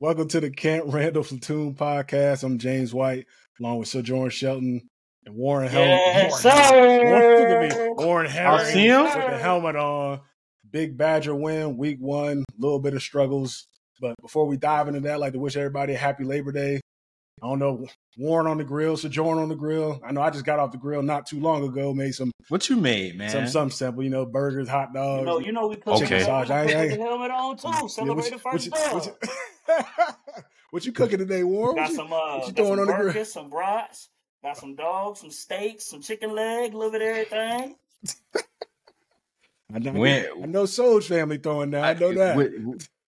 Welcome to the Camp Randall Platoon podcast. I'm James White, along with Sojourn Shelton and Warren Yes, Helm. sir. Warren, look at me. Warren Harris see him? with the helmet on. Big Badger win, week one. A little bit of struggles, but before we dive into that, I'd like to wish everybody a happy Labor Day. I don't know, Warren on the grill, Sojourn on the grill. I know I just got off the grill not too long ago. Made some What you made, man? some some simple, you know, burgers, hot dogs. You know, you know we put Okay. the, Sausage. I- we I- the helmet on too. Yeah, Celebrate what the first what you, what you, cooking today, Warren? Got you- some uh, what you got throwing some on the grill? burgers, some brats, got some dogs, some steaks, some chicken leg, a little bit of everything. I know, When- I know Soul's family throwing that. I know that. We,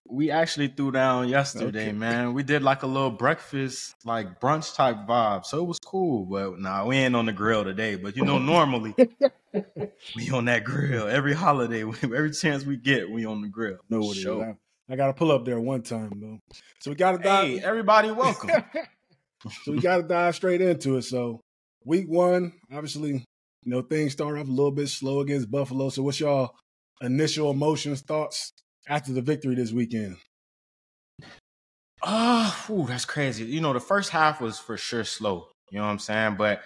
we actually threw down yesterday, Okay. man. We did like a little breakfast, like brunch type vibe, so it was cool. But nah, we ain't on the grill today. But you know, normally we on that grill every holiday, every chance we get, we on the grill. know what it is. I, got to pull up there one time though. So we got to dive. Hey, everybody, welcome. so we got to dive straight into it. So week one, obviously, you know things start off a little bit slow against Buffalo. So what's y'all initial emotions, thoughts after the victory this weekend? Ah, oh, ooh, that's crazy. You know, the first half was for sure slow. You know what I'm saying? But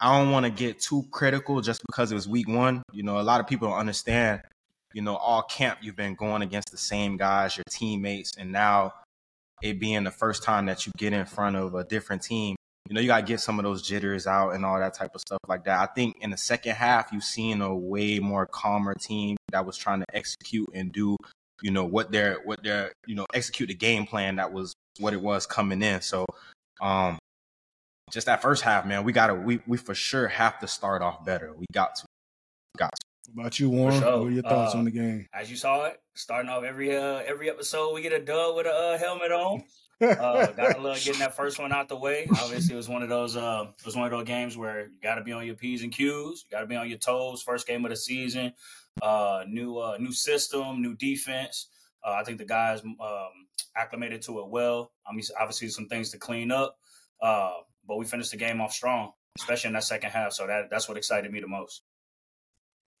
I don't want to get too critical just because it was week one. You know, a lot of people don't understand, you know, all camp you've been going against the same guys, your teammates, and now it being the first time that you get in front of a different team, you know, you gotta get some of those jitters out and all that type of stuff like that. I think in the second half, you've seen a way more calmer team that was trying to execute and do, you know, what they're what they're, you know, execute the game plan that was what it was coming in. So um just that first half, man, we gotta we we for sure have to start off better. We got to. Got to. About you, Warren? sure. What are your thoughts Uh, on the game? As you saw it, starting off every uh, every episode, we get a dub with a uh, helmet on. Uh, got to love getting that first one out the way. Obviously, it was one of those. Uh, it was one of those games where you got to be on your p's and q's. You got to be on your toes. First game of the season. Uh, new uh, new system, new defense. Uh, I think the guys um, acclimated to it well. I mean, obviously some things to clean up, uh, but we finished the game off strong, especially in that second half. So that that's what excited me the most.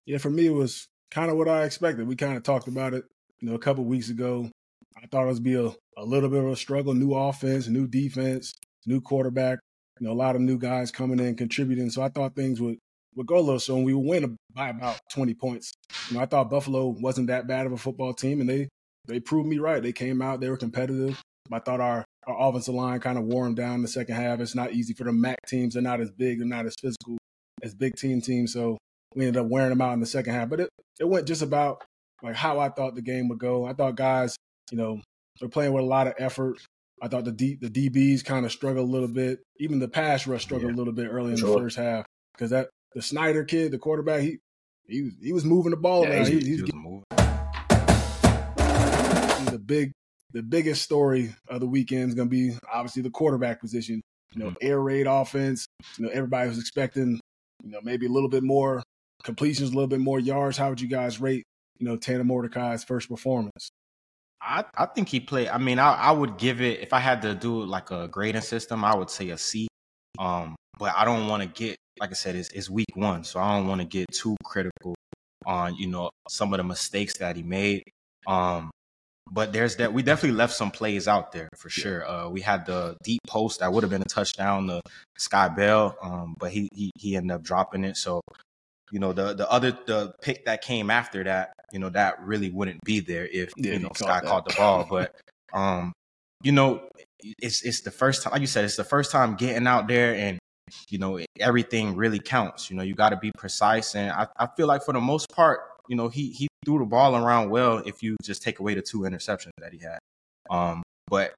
Yeah, for me, it was kind of what I expected. We kind of talked about it, you know, a couple weeks ago. I thought it was be a, a little bit of a struggle. New offense, new defense, new quarterback. You know, a lot of new guys coming in contributing. So I thought things would would go a little. So we would win by about twenty points. You know, I thought Buffalo wasn't that bad of a football team, and they they proved me right. They came out, they were competitive. I thought our our offensive line kind of wore them down in the second half. It's not easy for the MAC teams. They're not as big. They're not as physical as big team teams. So we ended up wearing them out in the second half. But it, it went just about like how I thought the game would go. I thought guys, you know, they're playing with a lot of effort. I thought the D, the DBs kind of struggled a little bit. Even the pass rush struggled a little bit early in Sure. the first half because that the Snider kid, the quarterback, he he was he was moving the ball Yeah, around. he- He, he he's was getting moving. the big the biggest story of the weekend is going to be obviously the quarterback position. You know, mm-hmm. air raid offense. You know, everybody was expecting, you know, maybe a little bit more completions, a little bit more yards. How would you guys rate, you know, Tanner Mordecai's first performance? I, I think he played. I mean, I, I would give it if I had to do like a grading system. I would say a C. Um, but I don't want to get like I said, it's, it's week one, so I don't want to get too critical on you know some of the mistakes that he made. Um, but there's that we definitely left some plays out there for sure. Uh, we had the deep post that would have been a touchdown to Sky Bell, um, but he, he he ended up dropping it. So you know the the other the pick that came after that, you know that really wouldn't be there if Yeah, you know Sky that. caught the ball. But um, you know it's it's the first time, like you said, it's the first time getting out there and you know everything really counts. You know you got to be precise, and I, I feel like for the most part, you know he he threw the ball around well. If you just take away the two interceptions that he had, um, but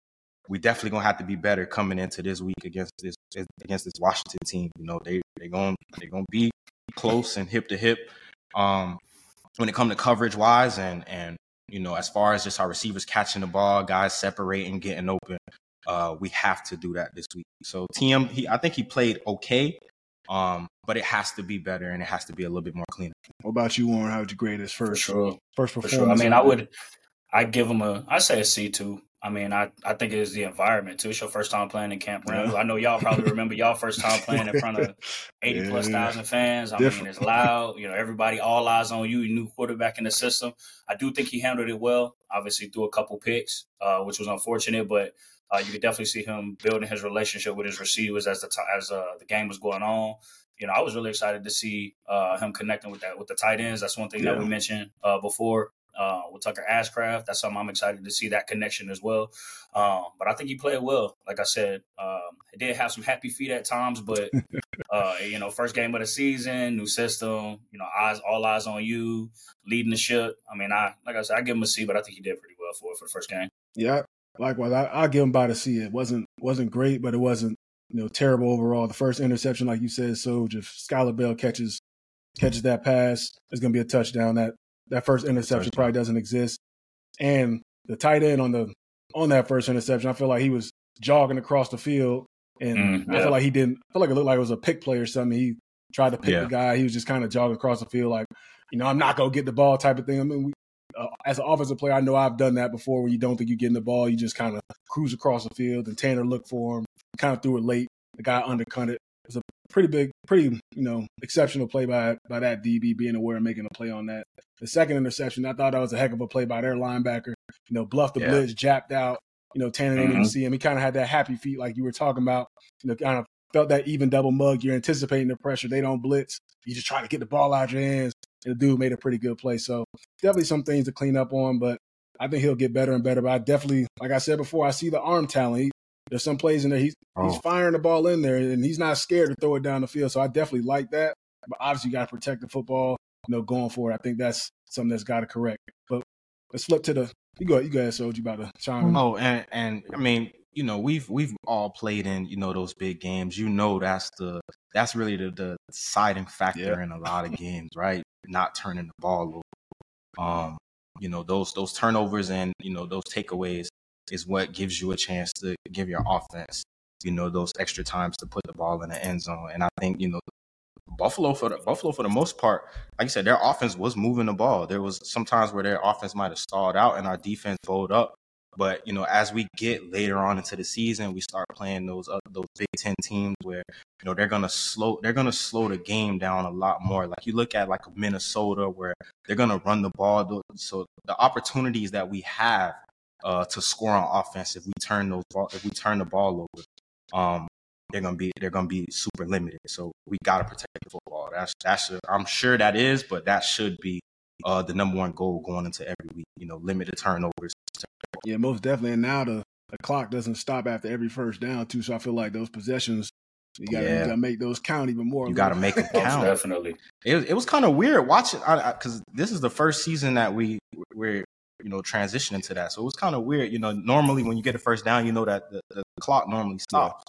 we definitely gonna have to be better coming into this week against this against this Washington team. You know they they going they gonna be close and hip to hip. Um, when it comes to coverage wise and and you know as far as just our receivers catching the ball, guys separating, getting open, uh, we have to do that this week. So TM, he I think he played okay, um, but it has to be better and it has to be a little bit more cleaner. What about you, Warren? How would you grade his For first sure. first For performance? sure. I mean, I would, I give him a, I say a C two. I mean, I, I think it's the environment too. It's your first time playing in Camp Randall. I know y'all probably remember y'all first time playing in front of eighty yeah. plus thousand fans. I Different. mean, it's loud. You know, everybody, all eyes on you. New quarterback in the system. I do think he handled it well. Obviously, threw a couple picks, uh, which was unfortunate, but uh, you could definitely see him building his relationship with his receivers as the t- as uh, the game was going on. You know, I was really excited to see uh, him connecting with that with the tight ends. That's one thing yeah. that we mentioned uh, before uh, with Tucker Ashcraft. That's something I'm excited to see that connection as well. Um, but I think he played well. Like I said, um, he did have some happy feet at times, but uh, you know, first game of the season, new system. You know, eyes all eyes on you, leading the ship. I mean, I like I said, I give him a C, but I think he did pretty well for it for the first game. Yeah, likewise, I, I'll give him about a C. It wasn't wasn't great, but it wasn't you know terrible overall. The first interception, like you said, so if Skyler Bell catches catches that pass, it's going to be a touchdown. That that first interception probably doesn't exist. And the tight end on the on that first interception, I feel like he was jogging across the field, and mm, yeah. I feel like he didn't. I feel like it looked like it was a pick play or something. He tried to pick yeah. the guy. He was just kind of jogging across the field, like you know, I'm not gonna get the ball type of thing. I mean, we, uh, as an offensive player, I know I've done that before. Where you don't think you're getting the ball, you just kind of cruise across the field, and Tanner looked for him, kind of threw it late. The guy undercut it. It was a pretty big, pretty you know exceptional play by by that DB being aware and making a play on that. The second interception, I thought that was a heck of a play by their linebacker. You know, bluffed the yeah. blitz, japped out. You know, Tanner didn't mm-hmm. even see him. He kind of had that happy feet like you were talking about. You know, kind of felt that even double mug. You're anticipating the pressure. They don't blitz. You just try to get the ball out your hands. And the dude made a pretty good play. So definitely some things to clean up on, but I think he'll get better and better. But I definitely, like I said before, I see the arm talent. He, there's some plays in there. He's oh. he's firing the ball in there, and he's not scared to throw it down the field. So I definitely like that. But obviously, you got to protect the football. You know, going forward, I think that's something that's got to correct. But let's flip to the. You go. You go ahead, Soj. You about to chime in? Oh, and and I mean, you know, we've we've all played in you know those big games. You know, that's the that's really the, the deciding factor yeah. in a lot of games, right? Not turning the ball over. Um, you know, those those turnovers and you know those takeaways is what gives you a chance to give your offense, you know, those extra times to put the ball in the end zone. And I think, you know, Buffalo for the Buffalo for the most part, like I said, their offense was moving the ball. There was sometimes where their offense might have stalled out and our defense folded up. But you know, as we get later on into the season, we start playing those uh, those Big Ten teams where you know they're gonna slow they're gonna slow the game down a lot more. Like you look at like Minnesota where they're gonna run the ball. So the opportunities that we have uh, to score on offense if we turn those ball, if we turn the ball over. Um, they're gonna be they're gonna be super limited. So we gotta protect the football. That's that's a, I'm sure that is, but that should be uh, the number one goal going into every week. You know, limit the turnovers. Yeah, most definitely. And now the the clock doesn't stop after every first down too. So I feel like those possessions. You gotta, yeah. you gotta make those count even more. You gotta make them count. Definitely. It, it was kind of weird watching because this is the first season that we we're you know, transition into that. So it was kind of weird. You know, normally when you get a first down, you know that the, the clock normally stops.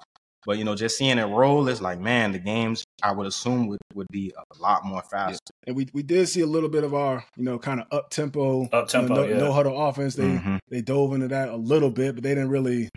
But you know, just seeing it roll, it's like, man, the games I would assume would, would be a lot more fast. Yeah. And we, we did see a little bit of our, you know, kind of up tempo, up tempo, you know, no, yeah. no, huddle offense. They mm-hmm. they dove into that a little bit, but they didn't really,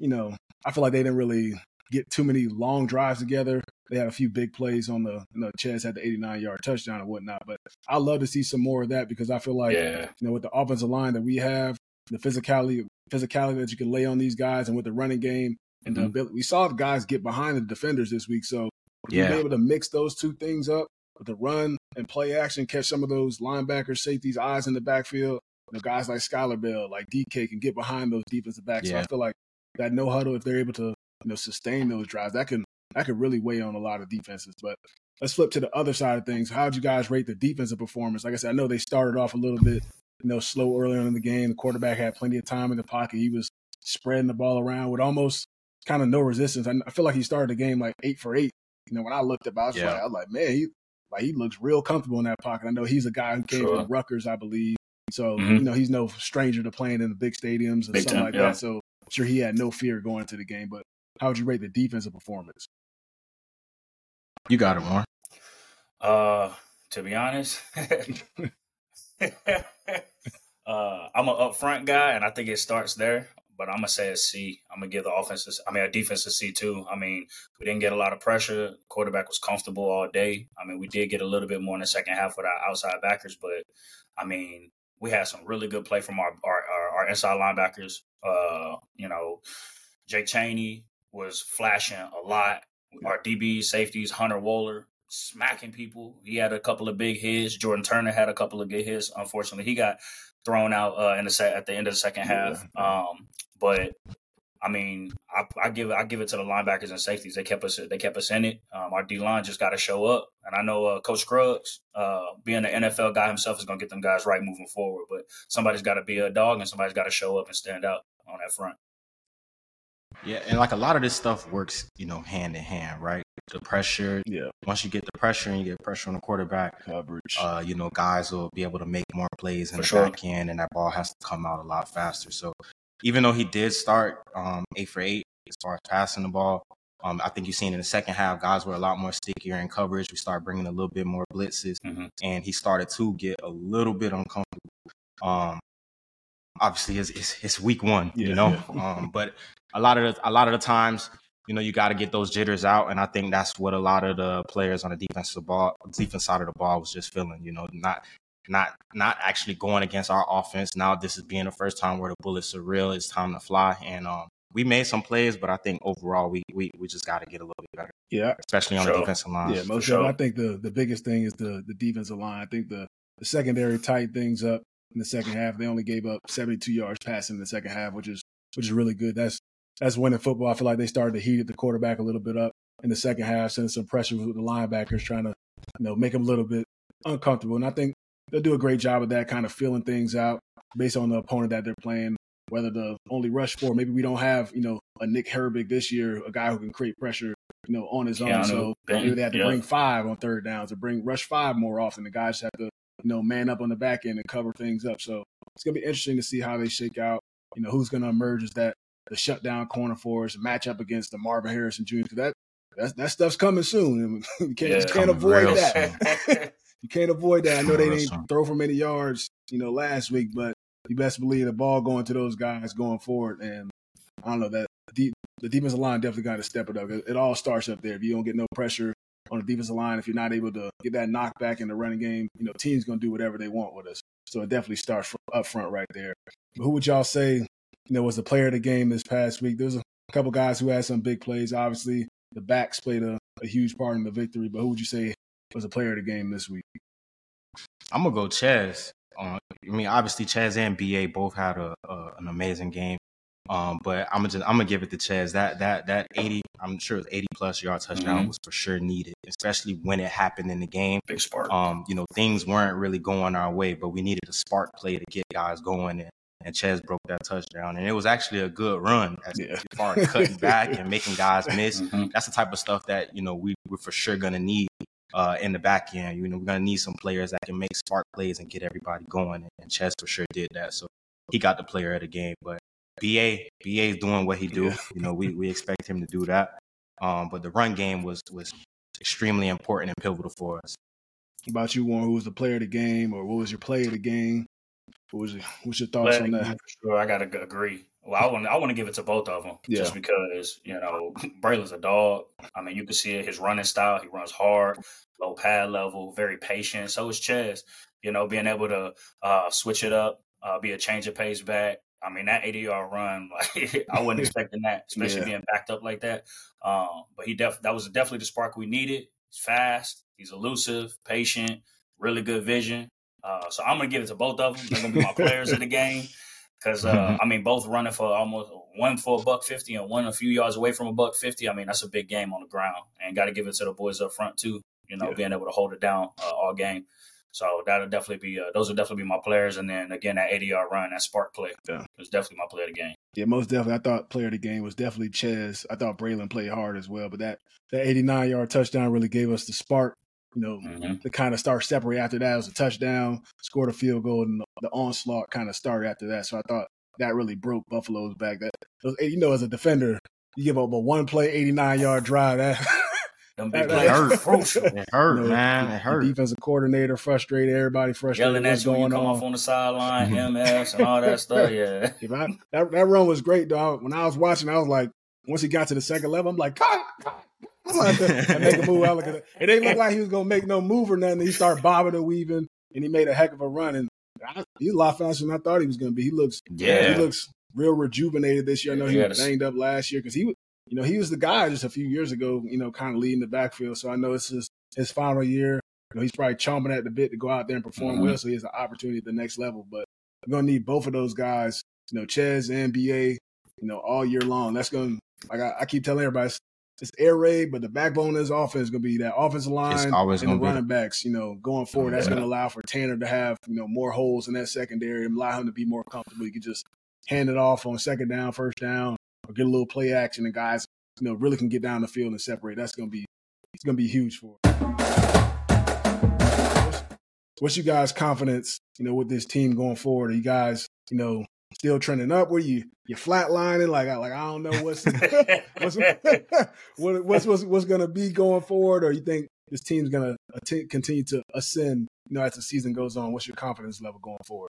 you know, I feel like they didn't really get too many long drives together. They had a few big plays on the, you know, Chez had the 89 yard touchdown and whatnot. But I love to see some more of that because I feel like, yeah. you know, with the offensive line that we have, the physicality, physicality that you can lay on these guys and with the running game and mm-hmm. the ability, we saw the guys get behind the defenders this week. So yeah. be able to mix those two things up with the run and play action, catch some of those linebackers, safeties, eyes in the backfield. You know, guys like Skyler Bell, like Dike can get behind those defensive backs. Yeah. So I feel like that no huddle, if they're able to, you know, sustain those drives, that can that could really weigh on a lot of defenses. But let's flip to the other side of things. How'd you guys rate the defensive performance? Like I said, I know they started off a little bit, you know, slow early on in the game. The quarterback had plenty of time in the pocket. He was spreading the ball around with almost kind of no resistance. I feel like he started the game like eight for eight. You know, when I looked up, I was, yeah. like, I was like, man, he like he looks real comfortable in that pocket. I know he's a guy who came sure. from Rutgers, I believe. So mm-hmm. you know, he's no stranger to playing in the big stadiums and big something time, like yeah. that. So I'm sure he had no fear going into the game. But how would you rate the defensive performance? You got it, more. Uh, to be honest, uh, I'm an upfront guy, and I think it starts there. But I'm gonna say a C. I'm gonna give the offense, I mean, a defense a C too. I mean, we didn't get a lot of pressure. Quarterback was comfortable all day. I mean, we did get a little bit more in the second half with our outside backers, but I mean, we had some really good play from our our, our, our inside linebackers. Uh, you know, Jake Chaney was flashing a lot. Our DB safeties, Hunter Wohler smacking people. He had a couple of big hits. Jordan Turner had a couple of good hits. Unfortunately, he got thrown out uh, in the set at the end of the second half. Um, but I mean, I, I, give I give it to the linebackers and safeties. They kept us they kept us in it. Um, our D line just got to show up, and I know uh, Coach Scruggs, uh, being an NFL guy himself, is going to get them guys right moving forward. But somebody's got to be a dog, and somebody's got to show up and stand out on that front. Yeah, and like a lot of this stuff works, you know, hand in hand, right? The pressure. Yeah. Once you get the pressure and you get pressure on the quarterback, coverage. Uh, you know, guys will be able to make more plays in For the sure. back end, and that ball has to come out a lot faster. So, even though he did start um, eight for eight as far as passing the ball, um, I think you've seen in the second half, guys were a lot more stickier in coverage. We started bringing a little bit more blitzes, Mhm. and he started to get a little bit uncomfortable. Um, obviously, it's, it's, it's week one, Yeah, you know, yeah. um, but a lot of the, a lot of the times, you know, you got to get those jitters out, and I think that's what a lot of the players on the defensive ball, defense side of the ball, was just feeling. You know, not not not actually going against our offense. Now this is being the first time where the bullets are real. It's time to fly, and um, we made some plays, but I think overall we we, we just got to get a little bit better, Yeah, especially on the defensive line. yeah. Most sure. I think the the biggest thing is the the defensive line. I think the the secondary tightened things up in the second half. They only gave up 72 yards passing in the second half, which is which is really good. That's that's winning football. I feel like they started to heat the quarterback a little bit up in the second half, sending some pressure with the linebackers, trying to you know make them a little bit uncomfortable. And I think they'll do a great job of that, kind of feeling things out based on the opponent that they're playing. Whether the only rush for, maybe we don't have you know a Nick Herbig this year, a guy who can create pressure you know on his own. Keanu So maybe they have to yeah. bring five on third downs or bring rush five more often. The guys have to you know man up on the back end and cover things up. So it's gonna be interesting to see how they shake out. You know who's gonna emerge as that the shutdown corner for us, match up against the Marvin Harrison Jr. Because that that that stuff's coming soon. you can't, Yeah, you can't avoid that. you can't avoid that. I know they didn't soon. throw for many yards, you know, last week, but you best believe the ball going to those guys going forward. And I don't know that the, the defensive line definitely got to step it up. It, it all starts up there. If you don't get no pressure on the defensive line, if you're not able to get that knockback in the running game, you know, teams gonna do whatever they want with us. So it definitely starts from up front right there. But who would y'all say, you know, was the player of the game this past week? There's a couple guys who had some big plays. Obviously, the backs played a, a huge part in the victory. But who would you say was the player of the game this week? I'm gonna go Chez. Uh, I mean, obviously Chez and Ba both had a, a an amazing game. Um, but I'm gonna just I'm gonna give it to Chez. That that that 80, I'm sure it was 80 plus yard touchdown Mhm. was for sure needed, especially when it happened in the game. Big spark. Um, you know, things weren't really going our way, but we needed a spark play to get guys going, and, and Chez broke that touchdown, and it was actually a good run as Yeah. far as cutting back and making guys miss. Mhm. That's the type of stuff that you know we we're for sure gonna need uh, in the back end. You know, we're gonna need some players that can make spark plays and get everybody going, and Chez for sure did that. So he got the player of the game, but. BA BA is doing what he do. Yeah. You know, we, we expect him to do that. Um, but the run game was was extremely important and pivotal for us. About you, Warren? Who was the player of the game, or what was your play of the game? What was your, what's your thoughts But, on that? for sure, I gotta agree. Well, I want I want to give it to both of them, Yeah. just because you know Braylon's a dog. I mean, you can see it, his running style. He runs hard, low pad level, very patient. So is Chez. You know, being able to uh, switch it up, uh, be a change of pace back. I mean, that 80 yard run, like, I wasn't expecting that, especially Yeah. being backed up like that. Um, but he def- that was definitely the spark we needed. He's fast, he's elusive, patient, really good vision. Uh, so I'm gonna give it to both of them. They're gonna be my players of the game because uh, I mean, both running for almost one for a buck fifty and one a few yards away from a buck fifty. I mean, that's a big game on the ground, and got to give it to the boys up front too. You know, Yeah. being able to hold it down uh, all game. So that'll definitely be uh, those will definitely be my players. And then again, that 80 yard run, that spark play, Yeah. was definitely my play of the game. Yeah, most definitely. I thought player of the game was definitely Chez. I thought Braylon played hard as well, but that that 89 yard touchdown really gave us the spark. You know, Mhm. to kind of start separate after that. It was a touchdown, scored a field goal, and the onslaught kind of started after that. So I thought that really broke Buffalo's back. That you know, as a defender, you give up a one play, 89 yard drive. That Them big That- plays that were hurt. crucial. It hurt, you know, man. the- It the hurt. defensive coordinator frustrated, everybody frustrated. Yelling What's at you when you going come on? off on the sideline, MS and all that stuff. Yeah. If I, that that run was great, dog. When I was watching, I was like, once he got to the second level, I'm like, cut, cut. I'm like, I make a move. I look at it. It didn't look like he was gonna make no move or nothing. He started bobbing and weaving, and he made a heck of a run. And he's a lot faster than I thought he was going to be. He looks, yeah, he looks real rejuvenated this year. I know he was banged up last year because he, you know, he was the guy just a few years ago. You know, kind of leading the backfield. So I know it's his his final year. You know, he's probably chomping at the bit to go out there and perform mm-hmm. well. So he has an opportunity at the next level. But I'm going to need both of those guys. You know, Chez and Ba. You know, all year long. That's going to, Like I, I keep telling everybody, it's air raid, but the backbone of this offense is going to be that offensive line always and the running be. backs. You know, going forward, that's going to allow for Tanner to have you know more holes in that secondary and allow him to be more comfortable. He can just hand it off on second down, first down, or get a little play action, and guys, you know, really can get down the field and separate. That's going to be it's going to be huge for. What's, what's you guys' confidence? You know, with this team going forward? Are you guys, you know, still trending up? Where you you flatlining? Like like I don't know what's what's, what, what's what's what's gonna be going forward, or you think this team's gonna continue to ascend? You know, as the season goes on, what's your confidence level going forward?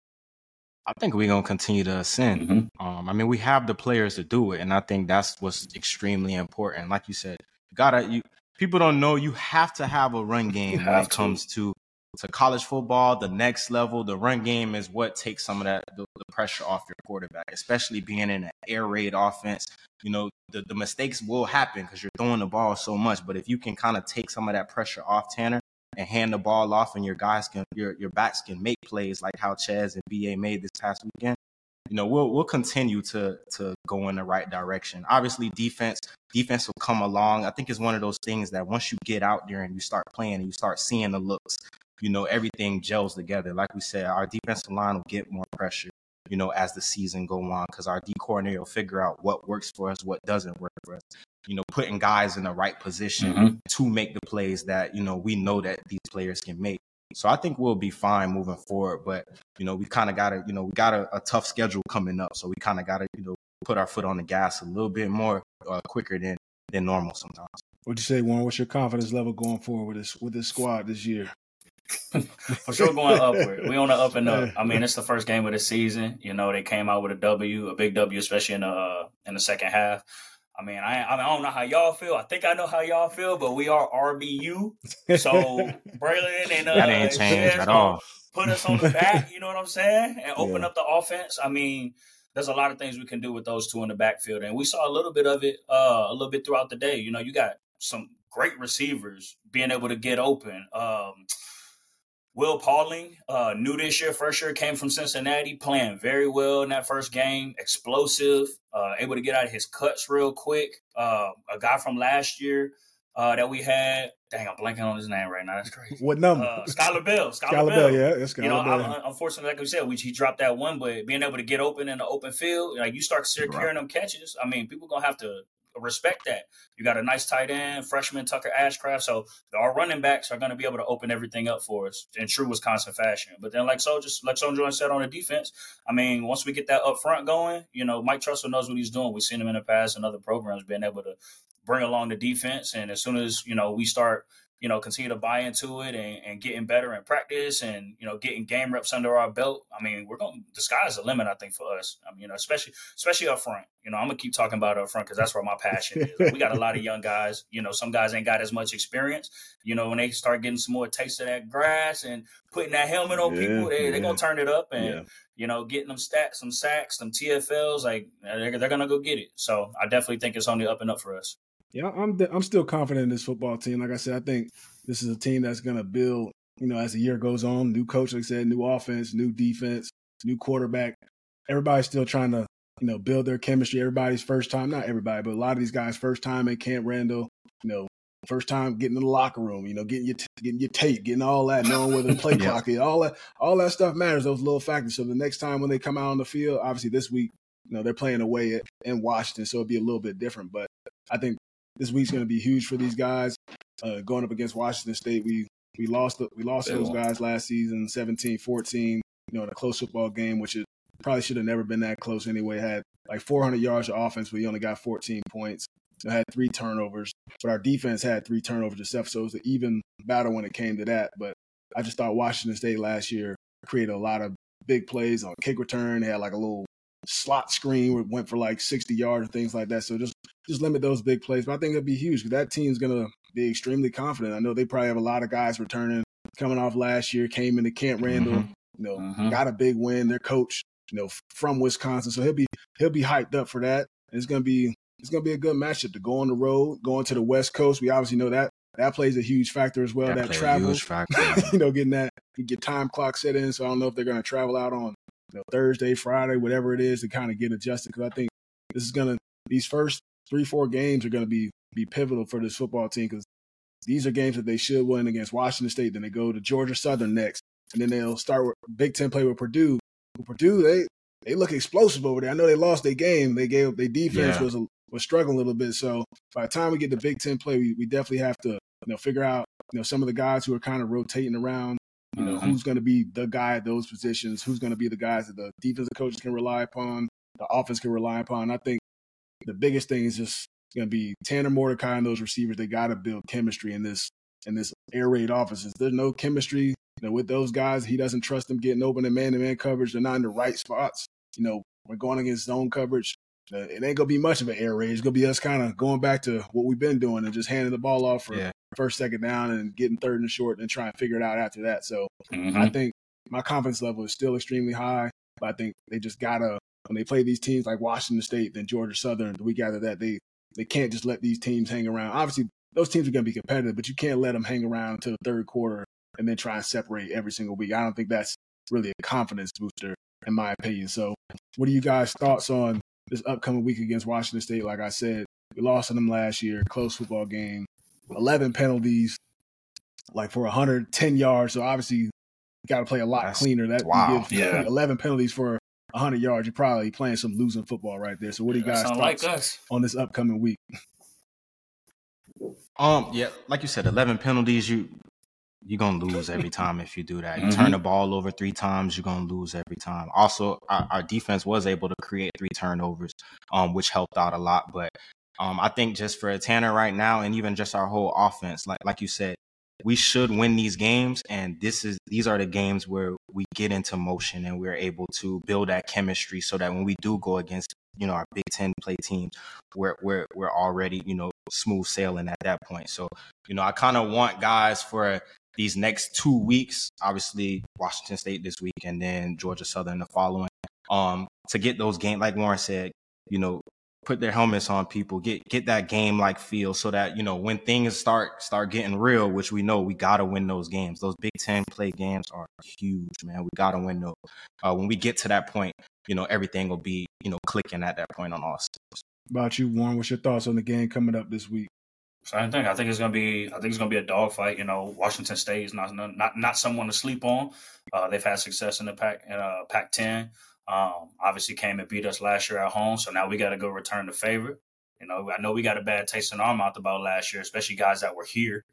I think we're gonna continue to ascend. Mm-hmm. Um, I mean, we have the players to do it, and I think that's what's extremely important. Like you said, you gotta you people don't know you have to have a run game when it to. comes to to college football, the next level, the run game is what takes some of that the, the pressure off your quarterback, especially being in an air raid offense. You know, the, the mistakes will happen because you're throwing the ball so much. But if you can kind of take some of that pressure off Tanner and hand the ball off, and your guys can your your backs can make plays like how Chez and Ba made this past weekend. You know, we'll we'll continue to to go in the right direction. Obviously, defense defense will come along. I think it's one of those things that once you get out there and you start playing and you start seeing the looks, you know, everything gels together. Like we said, our defensive line will get more pressure, you know, as the season go on, because our D coordinator will figure out what works for us, what doesn't work for us. You know, putting guys in the right position mm-hmm. to make the plays that, you know, we know that these players can make. So I think we'll be fine moving forward. But, you know, we kind of got to, you know, we got a, a, tough schedule coming up. So we kind of got to, you know, put our foot on the gas a little bit more uh, quicker than than normal sometimes. What'd you say, Warren? What's your confidence level going forward with this with this squad this year? For sure, going upward. We on the up and up. I mean, it's the first game of the season. You know, they came out with a W, a big W, especially in the uh, in the second half. I mean, I I, mean, I don't know how y'all feel. I think I know how y'all feel, but we are RBU. So Braylon and uh, that ain't changed at all. Put us on the back. You know what I'm saying? And open yeah. up the offense. I mean, there's a lot of things we can do with those two in the backfield, and we saw a little bit of it uh, a little bit throughout the day. You know, you got some great receivers being able to get open. Um, Will Pauling, uh, new this year, first year, came from Cincinnati, playing very well in that first game, explosive, uh, able to get out of his cuts real quick. Uh, a guy from last year uh, that we had, dang, I'm blanking on his name right now. That's crazy. What number? Uh, Skyler Bell. Skyler, Skyler Bell. Bell. yeah, it's Skyler You know, Bell. unfortunately, like we said, we, he dropped that one, but being able to get open in the open field, like you start securing right. them catches, I mean, people gonna have to respect that. You got a nice tight end, freshman Tucker Ashcraft. So our running backs are going to be able to open everything up for us in true Wisconsin fashion. But then, like so, just like Sojourn said on the defense, I mean, once we get that up front going, you know, Mike Tressel knows what he's doing. We've seen him in the past and other programs being able to bring along the defense. And as soon as, you know, we start – you know, continue to buy into it and, and getting better in practice and, you know, getting game reps under our belt. I mean, we're going to, the sky's the limit, I think, for us. I mean, you know, especially, especially up front. You know, I'm going to keep talking about up front because that's where my passion is. Like, we got a lot of young guys. You know, some guys ain't got as much experience. You know, when they start getting some more taste of that grass and putting that helmet on yeah, people, they, yeah. they're going to turn it up and, yeah. you know, getting them stats, some sacks, some TFLs, like they're, they're going to go get it. So I definitely think it's on the up and up for us. Yeah, I'm I'm still confident in this football team. Like I said, I think this is a team that's going to build. You know, as the year goes on, new coach, like I said, new offense, new defense, new quarterback. Everybody's still trying to you know build their chemistry. Everybody's first time, not everybody, but a lot of these guys first time at Camp Randall. You know, first time getting in the locker room. You know, getting your t- getting your tape, getting all that, knowing where the play yeah. clock is. All that all that stuff matters. Those little factors. So the next time when they come out on the field, obviously this week, you know, they're playing away in Washington, so it'll be a little bit different. But I think this week's going to be huge for these guys. Uh, going up against Washington State, we we lost we lost those guys last season, 17-14, you know, in a close football game, which is probably should have never been that close anyway. Had like 400 yards of offense, but he only got 14 points. So had three turnovers, but our defense had three turnovers itself. So it was an even battle when it came to that. But I just thought Washington State last year created a lot of big plays on kick return. They had like a little slot screen went for like 60 yards and things like that. So just just limit those big plays. But I think it'd be huge because that team's gonna be extremely confident. I know they probably have a lot of guys returning, coming off last year, came into Camp Randall, mm-hmm. You know, Mhm. got a big win. Their coach, you know, from Wisconsin, so he'll be he'll be hyped up for that. And it's gonna be it's gonna be a good matchup to go on the road, going to the West Coast. We obviously know that that plays a huge factor as well. That, a travel, you know, getting that you get time clock set in. So I don't know if they're gonna travel out on you know, Thursday, Friday, whatever it is, to kind of get adjusted. Because I think this is gonna these first three four games are gonna be be pivotal for this football team because these are games that they should win against Washington State. Then they go to Georgia Southern next, and then they'll start with Big Ten play with Purdue. Purdue, they they look explosive over there. I know they lost their game. They gave up their defense Yeah. was was struggling a little bit. So by the time we get to Big Ten play, we, we definitely have to you know figure out you know some of the guys who are kind of rotating around. You know Mhm. who's going to be the guy at those positions. Who's going to be the guys that the defensive coaches can rely upon, the offense can rely upon. I think the biggest thing is just going to be Tanner Mordecai and those receivers. They got to build chemistry in this in this air raid offenses. There's no chemistry, you know, with those guys. He doesn't trust them getting open in man to man coverage. They're not in the right spots. You know, we're going against zone coverage. Uh, it ain't gonna be much of an air raid. It's gonna be us kind of going back to what we've been doing and just handing the ball off for Yeah. first, second down, and getting third and short, and trying to figure it out after that. So Mhm. I think my confidence level is still extremely high, but I think they just gotta when they play these teams like Washington State, then Georgia Southern, the week after that, they they can't just let these teams hang around. Obviously, those teams are gonna be competitive, but you can't let them hang around until the third quarter and then try and separate every single week. I don't think that's really a confidence booster, in my opinion. So, what are you guys' thoughts on this upcoming week against Washington State? Like I said, we lost to them last year, close football game, eleven penalties, like for 110 yards. So obviously, you got to play a lot That's- cleaner. That you wow. give Yeah. 11 penalties for 100 yards. You're probably playing some losing football right there. So, what do you guys Sound thoughts like us. on this upcoming week? Um, yeah, like you said, eleven penalties. You you're gonna lose every time if you do that. You Mhm. turn the ball over three times, you're gonna lose every time. Also, our, our defense was able to create three turnovers, um, which helped out a lot. But um, I think just for Tanner right now, and even just our whole offense, like like you said, we should win these games, and this is these are the games where we get into motion and we're able to build that chemistry, so that when we do go against you know our Big Ten play teams, we're we're we're already you know smooth sailing at that point. So you know, I kind of want guys for these next two weeks, obviously Washington State this week and then Georgia Southern the following, um, to get those game like Warren said, you know, put their helmets on people, get get that game like feel so that, you know, when things start start getting real, which we know we gotta win those games. Those Big Ten play games are huge, man. We gotta win those. Uh, when we get to that point, you know, everything will be, you know, clicking at that point on all sides. About you, Warren, what's your thoughts on the game coming up this week? Same thing. I think it's gonna be. I think it's gonna be a dogfight. You know, Washington State is not not not someone to sleep on. Uh, they've had success in the Pac in, uh, Pac ten. Um, obviously came and beat us last year at home, so now we got to go return the favor. You know, I know we got a bad taste in our mouth about last year, especially guys that were here.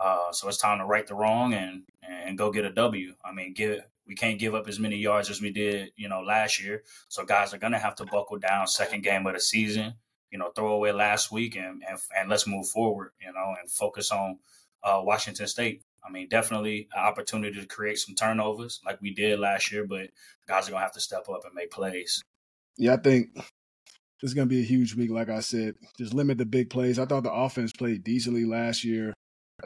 Uh, so it's time to right the wrong and and go get a W. I mean, give we can't give up as many yards as we did, you know, last year. So guys are gonna have to buckle down. Second game of the season you know, throw away last week and, and and let's move forward, you know, and focus on uh, Washington State. I mean, definitely an opportunity to create some turnovers like we did last year, but guys are gonna have to step up and make plays. Yeah, I think this is going to be a huge week. Like I said, just limit the big plays. I thought the offense played decently last year.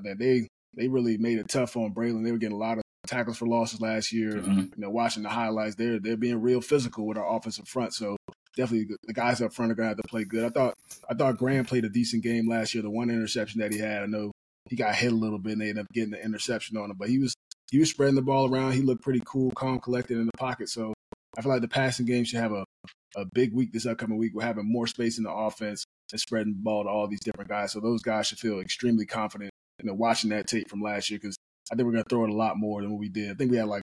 Think they they really made it tough on Braylon. They were getting a lot of tackles for losses last year. Mhm. You know, watching the highlights, they're they're being real physical with our offensive front. So definitely the guys up front are to have to play good. I thought I thought Graham played a decent game last year. The one interception that he had, I know he got hit a little bit and they ended up getting the interception on him, but he was he was spreading the ball around. He looked pretty cool, calm, collected in the pocket. So I feel like the passing game should have a, a big week this upcoming week. We're having more space in the offense and spreading the ball to all these different guys. So those guys should feel extremely confident, you know, watching that tape from last year because I think we're going to throw it a lot more than what we did. I think we had like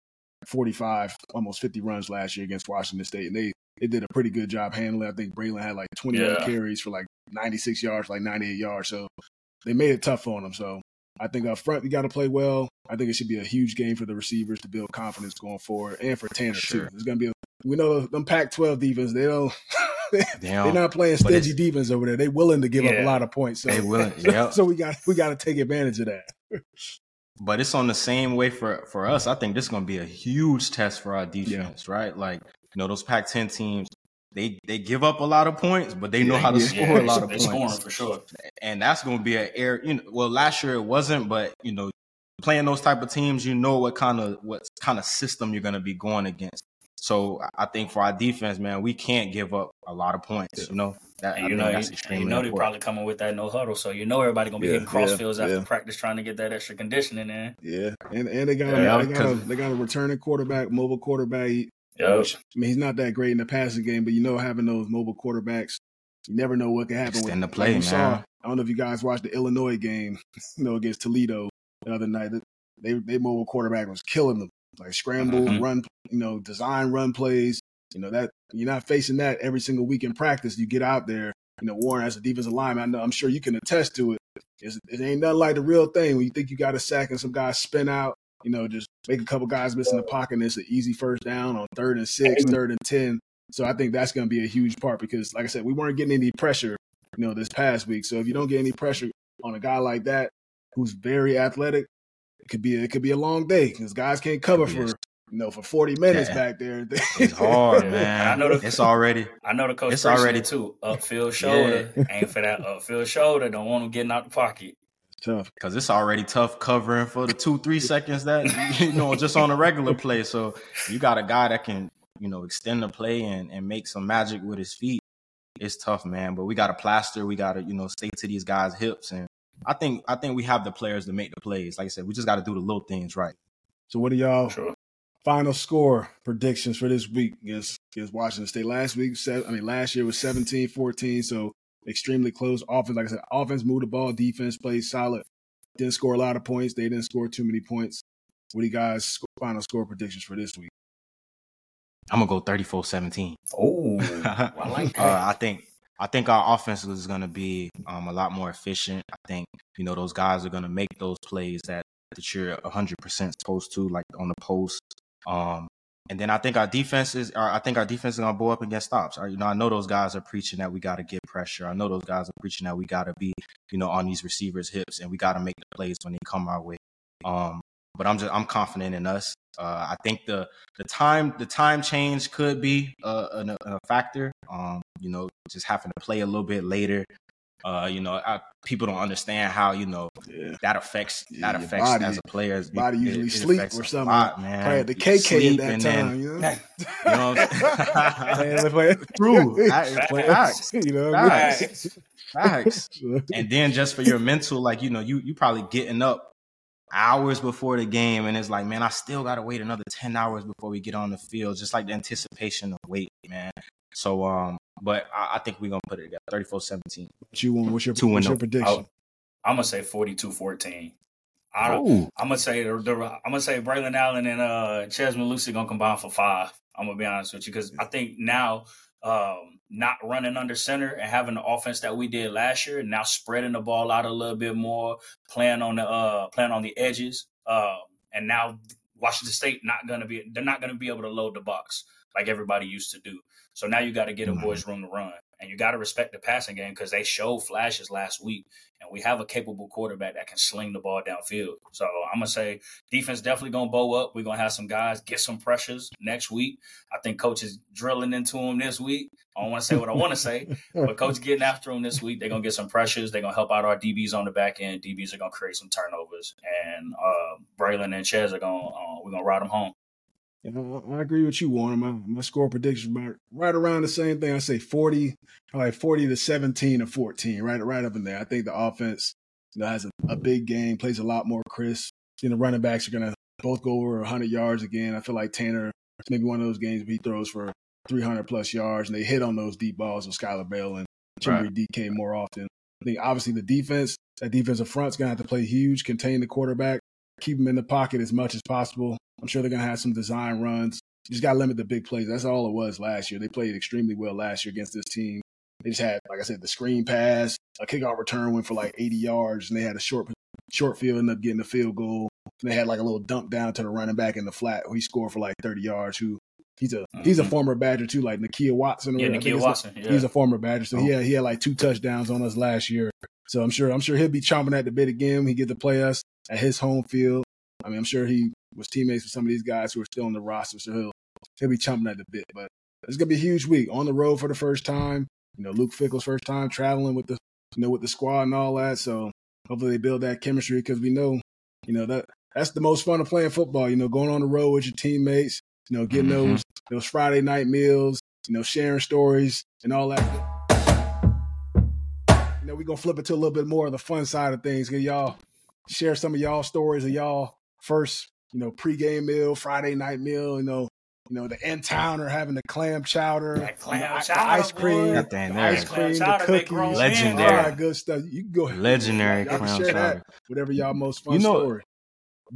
45, almost 50 runs last year against Washington State, and they they did a pretty good job handling. I think Braylon had like 21 Yeah. carries for like 96 yards, like 98 yards. So they made it tough on them. So I think up front you got to play well. I think it should be a huge game for the receivers to build confidence going forward, and for Tanner Sure. too. It's gonna be. A, we know them Pac-12 defense. They don't. They They're don't- playing stingy defense over there. They're willing to give up a lot of points. So They willing, yep. so we got we got to take advantage of that. But it's on the same way for for us. I think this is going to be a huge test for our defense, right? Like you know those Pac-10 teams, they they give up a lot of points, but they know Yeah, how to yeah. score a lot of they points, scoring for sure. and that's going to be an air. You know, well last year it wasn't, but you know playing those type of teams, you know what kind of what kind of system you're gonna be going against. So I think for our defense, man, we can't give up a lot of points. You know, that, you know, that's extremely you know they're probably coming with that no huddle, so you know everybody gonna be yeah, hitting crossfields yeah, after yeah. practice trying to get that extra conditioning in. Yeah, and and they got a, they got a, they got a returning quarterback, mobile quarterback. Yep. Which, I mean, he's not that great in the passing game, but you know, having those mobile quarterbacks, you never know what can happen. Extend with, the play, like man. Saw, I don't know if you guys watched the Illinois game, you know, against Toledo the other night. They they mobile quarterback was killing them, like scramble, mm-hmm. run, you know, design run plays. You know that you're not facing that every single week in practice. You get out there. You know, Warren as a defensive lineman, I know I'm sure you can attest to it. It's, it ain't nothing like the real thing when you think you got a sack and some guys spin out. You know, just make a couple guys miss in the pocket and it's an easy first down on third and six, third and ten. So I think that's going to be a huge part because, like I said, we weren't getting any pressure, you know, this past week. So if you don't get any pressure on a guy like that who's very athletic, could be it could be a long day because guys can't cover for you know, for 40 minutes yeah. back there. it's hard, man. I know the, it's already. I know the coach. It's already too upfield shoulder. Yeah. Ain't for that upfield shoulder. Don't want him getting out the pocket. Tough because it's already tough covering for the two three seconds that you know just on a regular play. So you got a guy that can you know extend the play and and make some magic with his feet. It's tough, man. But we got to plaster. We got to you know stay to these guys' hips, and I think I think we have the players to make the plays. Like I said, we just got to do the little things right. So what do y'all sure final score predictions for this week against, against Washington State. Last week, I mean, last year was 17 14, so extremely close. Offense, like I said, offense moved the ball, defense played solid. Didn't score a lot of points. They didn't score too many points. What do you guys final score predictions for this week? I'm gonna go 34 17. Oh, I like that. Uh, I think I think our offense is going to be um, a lot more efficient. I think you know those guys are going to make those plays that that you're 100 percent supposed to, like on the post, um, and then I think our defense is, I think our defense is gonna blow up and get stops. You know, I know those guys are preaching that we got to get pressure. I know those guys are preaching that we got to be, you know, on these receivers' hips and we got to make the plays when they come our way. Um, but I'm just, I'm confident in us. Uh, I think the the time the time change could be a, a, a factor. Um, you know, just having to play a little bit later uh, you know, I, people don't understand how you know yeah. that affects yeah, that affects body, as a player. Body usually it, sleep or something. Lot, man. Probably the KK at that time. Then, you know, you know True. Facts. You know, facts. Facts. and then just for your mental, like you know, you you probably getting up hours before the game, and it's like, man, I still gotta wait another ten hours before we get on the field. Just like the anticipation of wait, man. So um, but I, I think we're gonna put it together. 34-17. What you want? What's your, Two what's your prediction? I'm gonna say 42-14. I, am gonna say the, the, I'm gonna say Braylon Allen and uh Chez Mellusi gonna combine for five. I'm gonna be honest with you because I think now um, not running under center and having the offense that we did last year, now spreading the ball out a little bit more, playing on the uh playing on the edges, um, and now Washington State not gonna be they're not gonna be able to load the box like everybody used to do. So now you got to get a mm-hmm. boys room to run, and you got to respect the passing game because they showed flashes last week, and we have a capable quarterback that can sling the ball downfield. So I'm gonna say defense definitely gonna bow up. We're gonna have some guys get some pressures next week. I think coach is drilling into them this week. I don't want to say what I want to say, but coach getting after them this week. They're gonna get some pressures. They're gonna help out our DBs on the back end. DBs are gonna create some turnovers, and uh, Braylon and Chez are gonna uh, we're gonna ride them home. You know, I agree with you, Warren. My, my score prediction about right around the same thing. I say 40, like 40 to 17 or 14, right, right up in there. I think the offense you know, has a, a big game, plays a lot more crisp. You know, running backs are going to both go over 100 yards again. I feel like Tanner, maybe one of those games he throws for 300 plus yards and they hit on those deep balls with Skyler Bell and Chimere right. Dike more often. I think obviously the defense, that defensive front's going to have to play huge, contain the quarterback, keep him in the pocket as much as possible. I'm sure they're going to have some design runs. You just got to limit the big plays. That's all it was last year. They played extremely well last year against this team. They just had, like I said, the screen pass, a kickoff return went for like 80 yards, and they had a short short field, ended up getting a field goal. And they had like a little dump down to the running back in the flat who he scored for like 30 yards. Who he's a mm-hmm. he's a former Badger too, like Nakia Watson. Yeah, Nakia Watson. Yeah. He's a former Badger, so oh. he had he had like two touchdowns on us last year. So I'm sure I'm sure he'll be chomping at the bit again. He get to play us at his home field. I mean, I'm sure he was teammates with some of these guys who are still on the roster, so he'll he'll be chomping at the bit. But it's gonna be a huge week on the road for the first time. You know, Luke Fickell's first time traveling with the you know with the squad and all that. So hopefully they build that chemistry because we know you know that that's the most fun of playing football. You know, going on the road with your teammates. You know, getting Mhm. those those Friday night meals. You know, sharing stories and all that. You know, we're gonna flip it to a little bit more of the fun side of things. Can y'all share some of y'all stories of y'all first, you know, pregame meal, Friday night meal, you know, you know, the in town or having the clam chowder, That clam you know, the ice cream, the ice cream, the Clam chowder cookies, grown all Legendary. that good stuff. You can go ahead. Legendary Y'all clam share chowder. that. Whatever y'all most fun You know- story.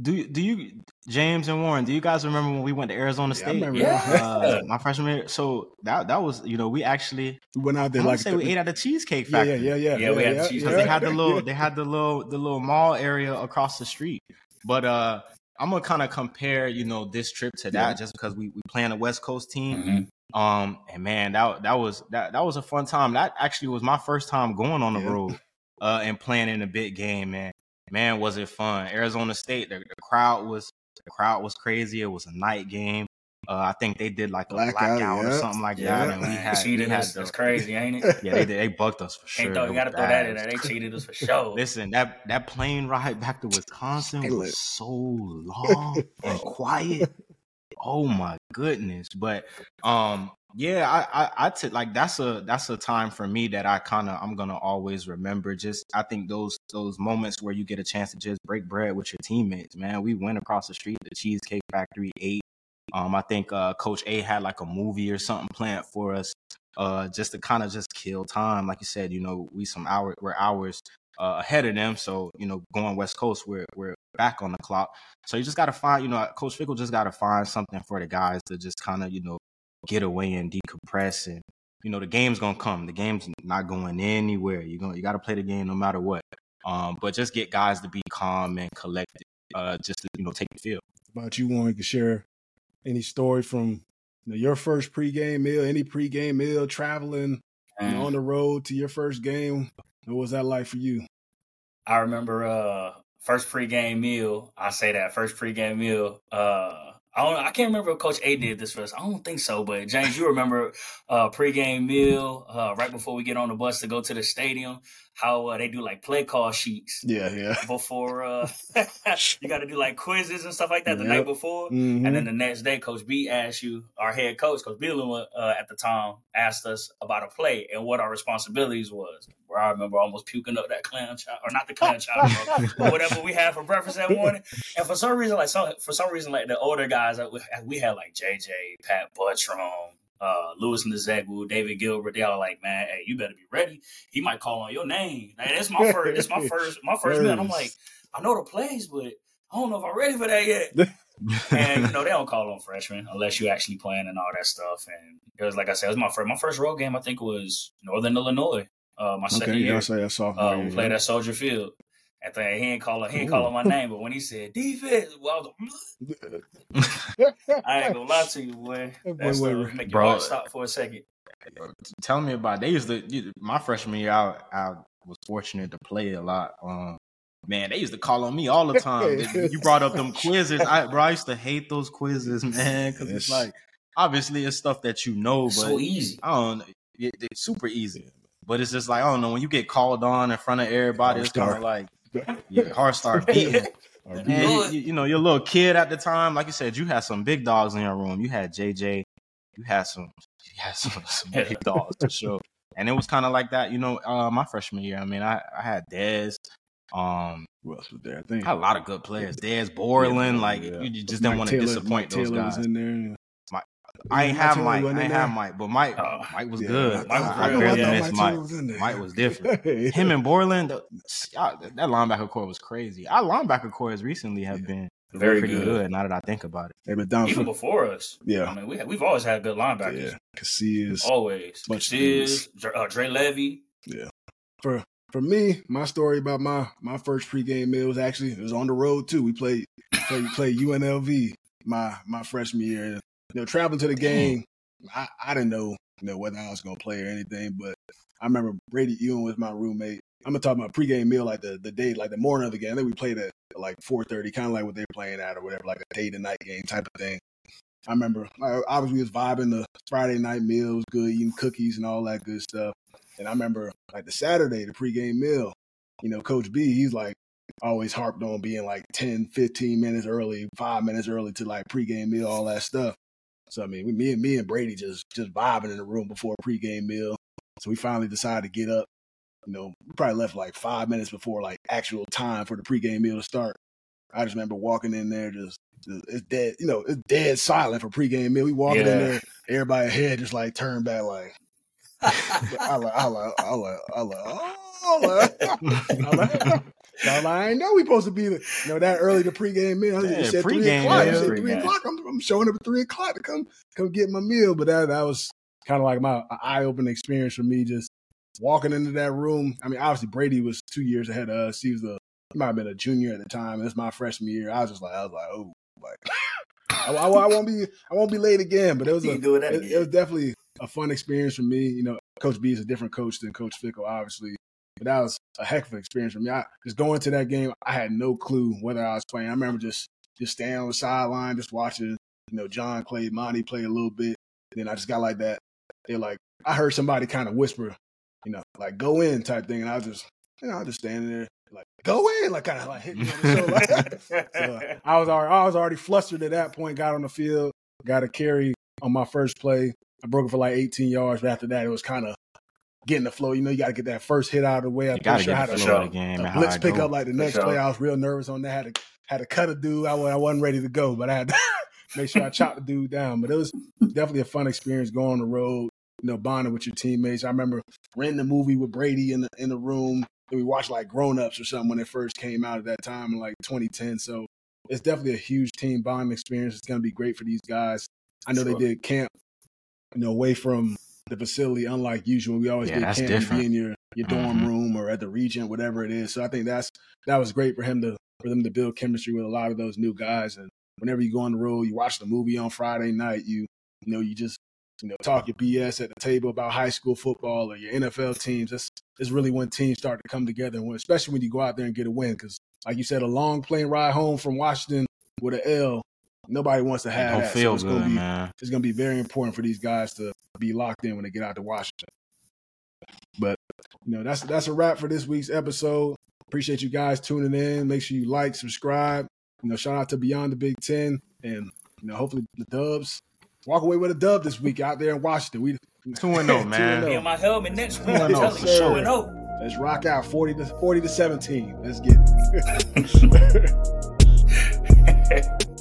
Do do you James and Warren? Do you guys remember when we went to Arizona Yeah, I State? remember Yeah. that. Uh, my freshman year. So that that was you know we actually We went out I there want like to say we ate at the Cheesecake yeah, Factory. yeah, yeah, yeah, Yeah, we had the cheese- they had the little they had the little the little mall area across the street. But uh I'm gonna kind of compare, you know, this trip to that Yeah. just because we we playing a West Coast team. Mhm. Um and man, that that was that that was a fun time. That actually was my first time going on the Yeah. road uh and playing in a big game, man. Man, was it fun. Arizona State, the, the crowd was the crowd was crazy. It was a night game. Uh, I think they did like a Blackout, blackout, or something like Yeah. that. And we Man, had, we had us. the- That's crazy, ain't it? Yeah, they did. They bucked us for sure. Can't you gotta throw that in there. They cheated us for sure. Listen, that that plane ride back to Wisconsin was so long and quiet. Oh my goodness! But um, yeah, I I, took like that's a that's a time for me that I kind of I'm gonna always remember. Just I think those those moments where you get a chance to just break bread with your teammates. Man, we went across the street, the Cheesecake Factory, ate. Um, I think uh, Coach A had like a movie or something planned for us, uh, just to kind of just kill time. Like you said, you know, we some hour we're hours uh, ahead of them, so you know, going West Coast, we're we're back on the clock. So you just got to find, you know, Coach Fickell just got to find something for the guys to just kind of, you know, get away and decompress. And you know, the game's gonna come. The game's not going anywhere. You're gonna you got to play the game no matter what. Um, but just get guys to be calm and collected. Uh, just to, you know, take the field. about you wanting to share any story from you know, your first pregame meal, any pregame meal, traveling you know, on the road to your first game. What was that like for you? I remember uh first pregame meal. I say that first pregame meal. Uh, I don't. I can't remember if Coach A did this for us. I don't think so. But James, you remember uh pregame meal uh right before we get on the bus to go to the stadium? How uh, they do like play call sheets Yeah, yeah. before. uh You got to do like quizzes and stuff like that the Yep. night before. Mhm. And then the next day, Coach B asked you, our head coach, Coach Bielema, uh, at the time, asked us about a play and what our responsibilities was. Where I remember almost puking up that clam chowder, or not the clam chowder, but whatever we had for breakfast that morning. And for some reason, like some, for some reason, like the older guys, we had like JJ, Pat Butrym, uh, Louis Nzegwu, David Gilbert. They all like, man, hey, you better be ready. He might call on your name. Like, that's my first. It's my first. My first. And I'm like, I know the plays, but I don't know if I'm ready for that yet. and you know they don't call on freshmen unless you actually playing and all that stuff. And it was like I said, it was my first my first road game. I think was Northern Illinois. Uh, my second okay, yeah, year. I'll say that sophomore. Uh, we played yeah. at Soldier Field. I think he ain't calling he ain't calling my name, but when he said defense, well, I, was, I ain't gonna lie to you, boy. That boy That make your Bro. heart stop for a second. Tell me about. It. They used to my freshman year. I, I was fortunate to play a lot. Um, man, they used to call on me all the time. you brought up them quizzes, I, bro. I used to hate those quizzes, man, because it's like obviously it's stuff that you know, but so easy. I don't. It, it's super easy, but it's just like I don't know when you get called on in front of everybody. It's kind of like your heart start beating. Or And be- And Lord. you, you know, you're a little kid at the time. Like you said, you had some big dogs in your room. You had JJ. You had some. You had some, some big dogs for sure. And it was kind of like that, you know. Uh, my freshman year, I mean, I, I had Dez. Um, Who else was there? I think I had a lot of good players. Dez Borland, like Yeah. you just Mike didn't want to Taylor- disappoint Mike those Taylor guys. Was in there. I ain't Mike have Taylor Mike. I wasn't ain't have? Mike, but Mike, Oh. Mike was Yeah. good. Mike I, was I real. barely I missed Mike Mike. Was. Mike was different. Him and Borland, uh, y'all- that linebacker core was crazy. Our linebacker cores recently have been Very pretty good. good. Now that I think about it. Hey, but down Even for, before us. Yeah. I mean, we have, we've always had good linebackers. yeah, Casillas. Always. Bunch of Casillas, Dre, uh, Dre Levy. For for me, my story about my my first pregame meal was actually it was on the road too. We played played, played UNLV my my freshman year. You know, traveling to the game, I, I didn't know you know whether I was gonna play or anything, but I remember Bradie Ewing was my roommate. I'm gonna talk about pregame meal like the the day, like the morning of the game. I think we played at like 4:30, kind of like what they're playing at or whatever, like a day to night game type of thing. I remember I, obviously was vibing the Friday night meals, good eating cookies and all that good stuff. And I remember like the Saturday, the pregame meal, you know, Coach B, he's like, always harped on being like 10, 15 minutes early, five minutes early to like pregame meal, all that stuff. So I mean, we, me and me and Bradie just just vibing in the room before pregame meal. So we finally decided to get up. You know, we probably left like five minutes before like actual time for the pregame meal to start. I just remember walking in there, just, just it's dead. You know, it's dead silent for pregame meal. We walking Yeah. in there, everybody head just like turned back, like I like, I like, I like, I like, oh, like, I like, I like, I ain't know we supposed to be, the, you know, that early to pregame meal. I think Yeah, you said three pregame o'clock. You meal. said three Pregame. o'clock. I'm, I'm showing up at three o'clock to come, come get my meal. But that, that was kind of like my eye opening experience for me, just walking into that room. I mean, obviously Bradie was two years ahead of us. He was the, he might have been a junior at the time. It's my freshman year. I was just like, I was like, oh, like, I, I, I won't be, I won't be late again. But it was a, You doing that it, it was definitely a fun experience for me. You know, Coach B is a different coach than Coach Fickell, obviously, but that was a heck of an experience for me. I just going to that game, I had no clue whether I was playing. I remember just just standing on the sideline, just watching. You know, John played, Montee played a little bit. then I just got like that. They're like, I heard somebody kind of whisper, you know, like go in type thing, and I was just, you know, I was just standing there, like go in, like kind of like hitting me on the so I was already, I was already flustered at that point. Got on the field, got a carry on my first play. I broke it for like 18 yards, but after that, it was kind of getting the flow. You know, you got to get that first hit out of the way. I'm You gotta sure I get the flow of the game. a and blitz pick up like the next sure. play. I was real nervous on that. Had to had to cut a dude. I, I wasn't ready to go, but I had to make sure I chopped the dude down. But it was definitely a fun experience going on the road. You know, bonding with your teammates. I remember renting the movie with Bradie in the in the room. And we watched like Grown Ups or something when it first came out at that time in like 2010. So it's definitely a huge team bonding experience. It's going to be great for these guys. I know Sure. they did camp, you know, away from the facility, unlike usual. We always Yeah, that's to different. be in your your dorm Mhm. room or at the Regent, whatever it is. So I think that's that was great for him to for them to build chemistry with a lot of those new guys. And whenever you go on the road, you watch the movie on Friday night, you you know, you just you know talk your BS at the table about high school football or your NFL teams. That's is really when teams start to come together, and especially when you go out there and get a win. Because like you said, a long plane ride home from Washington with an L, nobody wants to have don't that. So it's good, gonna be man. it's going to be very important for these guys to be locked in when they get out to Washington. But you know, that's that's a wrap for this week's episode. Appreciate you guys tuning in. Make sure you like, subscribe. You know, shout out to Beyond the Big Ten, and you know, hopefully the Dubs walk away with a dub this week out there in Washington. We Two and oh, man. Oh. Be on my helmet next week. Two and I'm oh, telling for you, sure. and oh. let's rock out forty to forty to seventeen. Let's get it.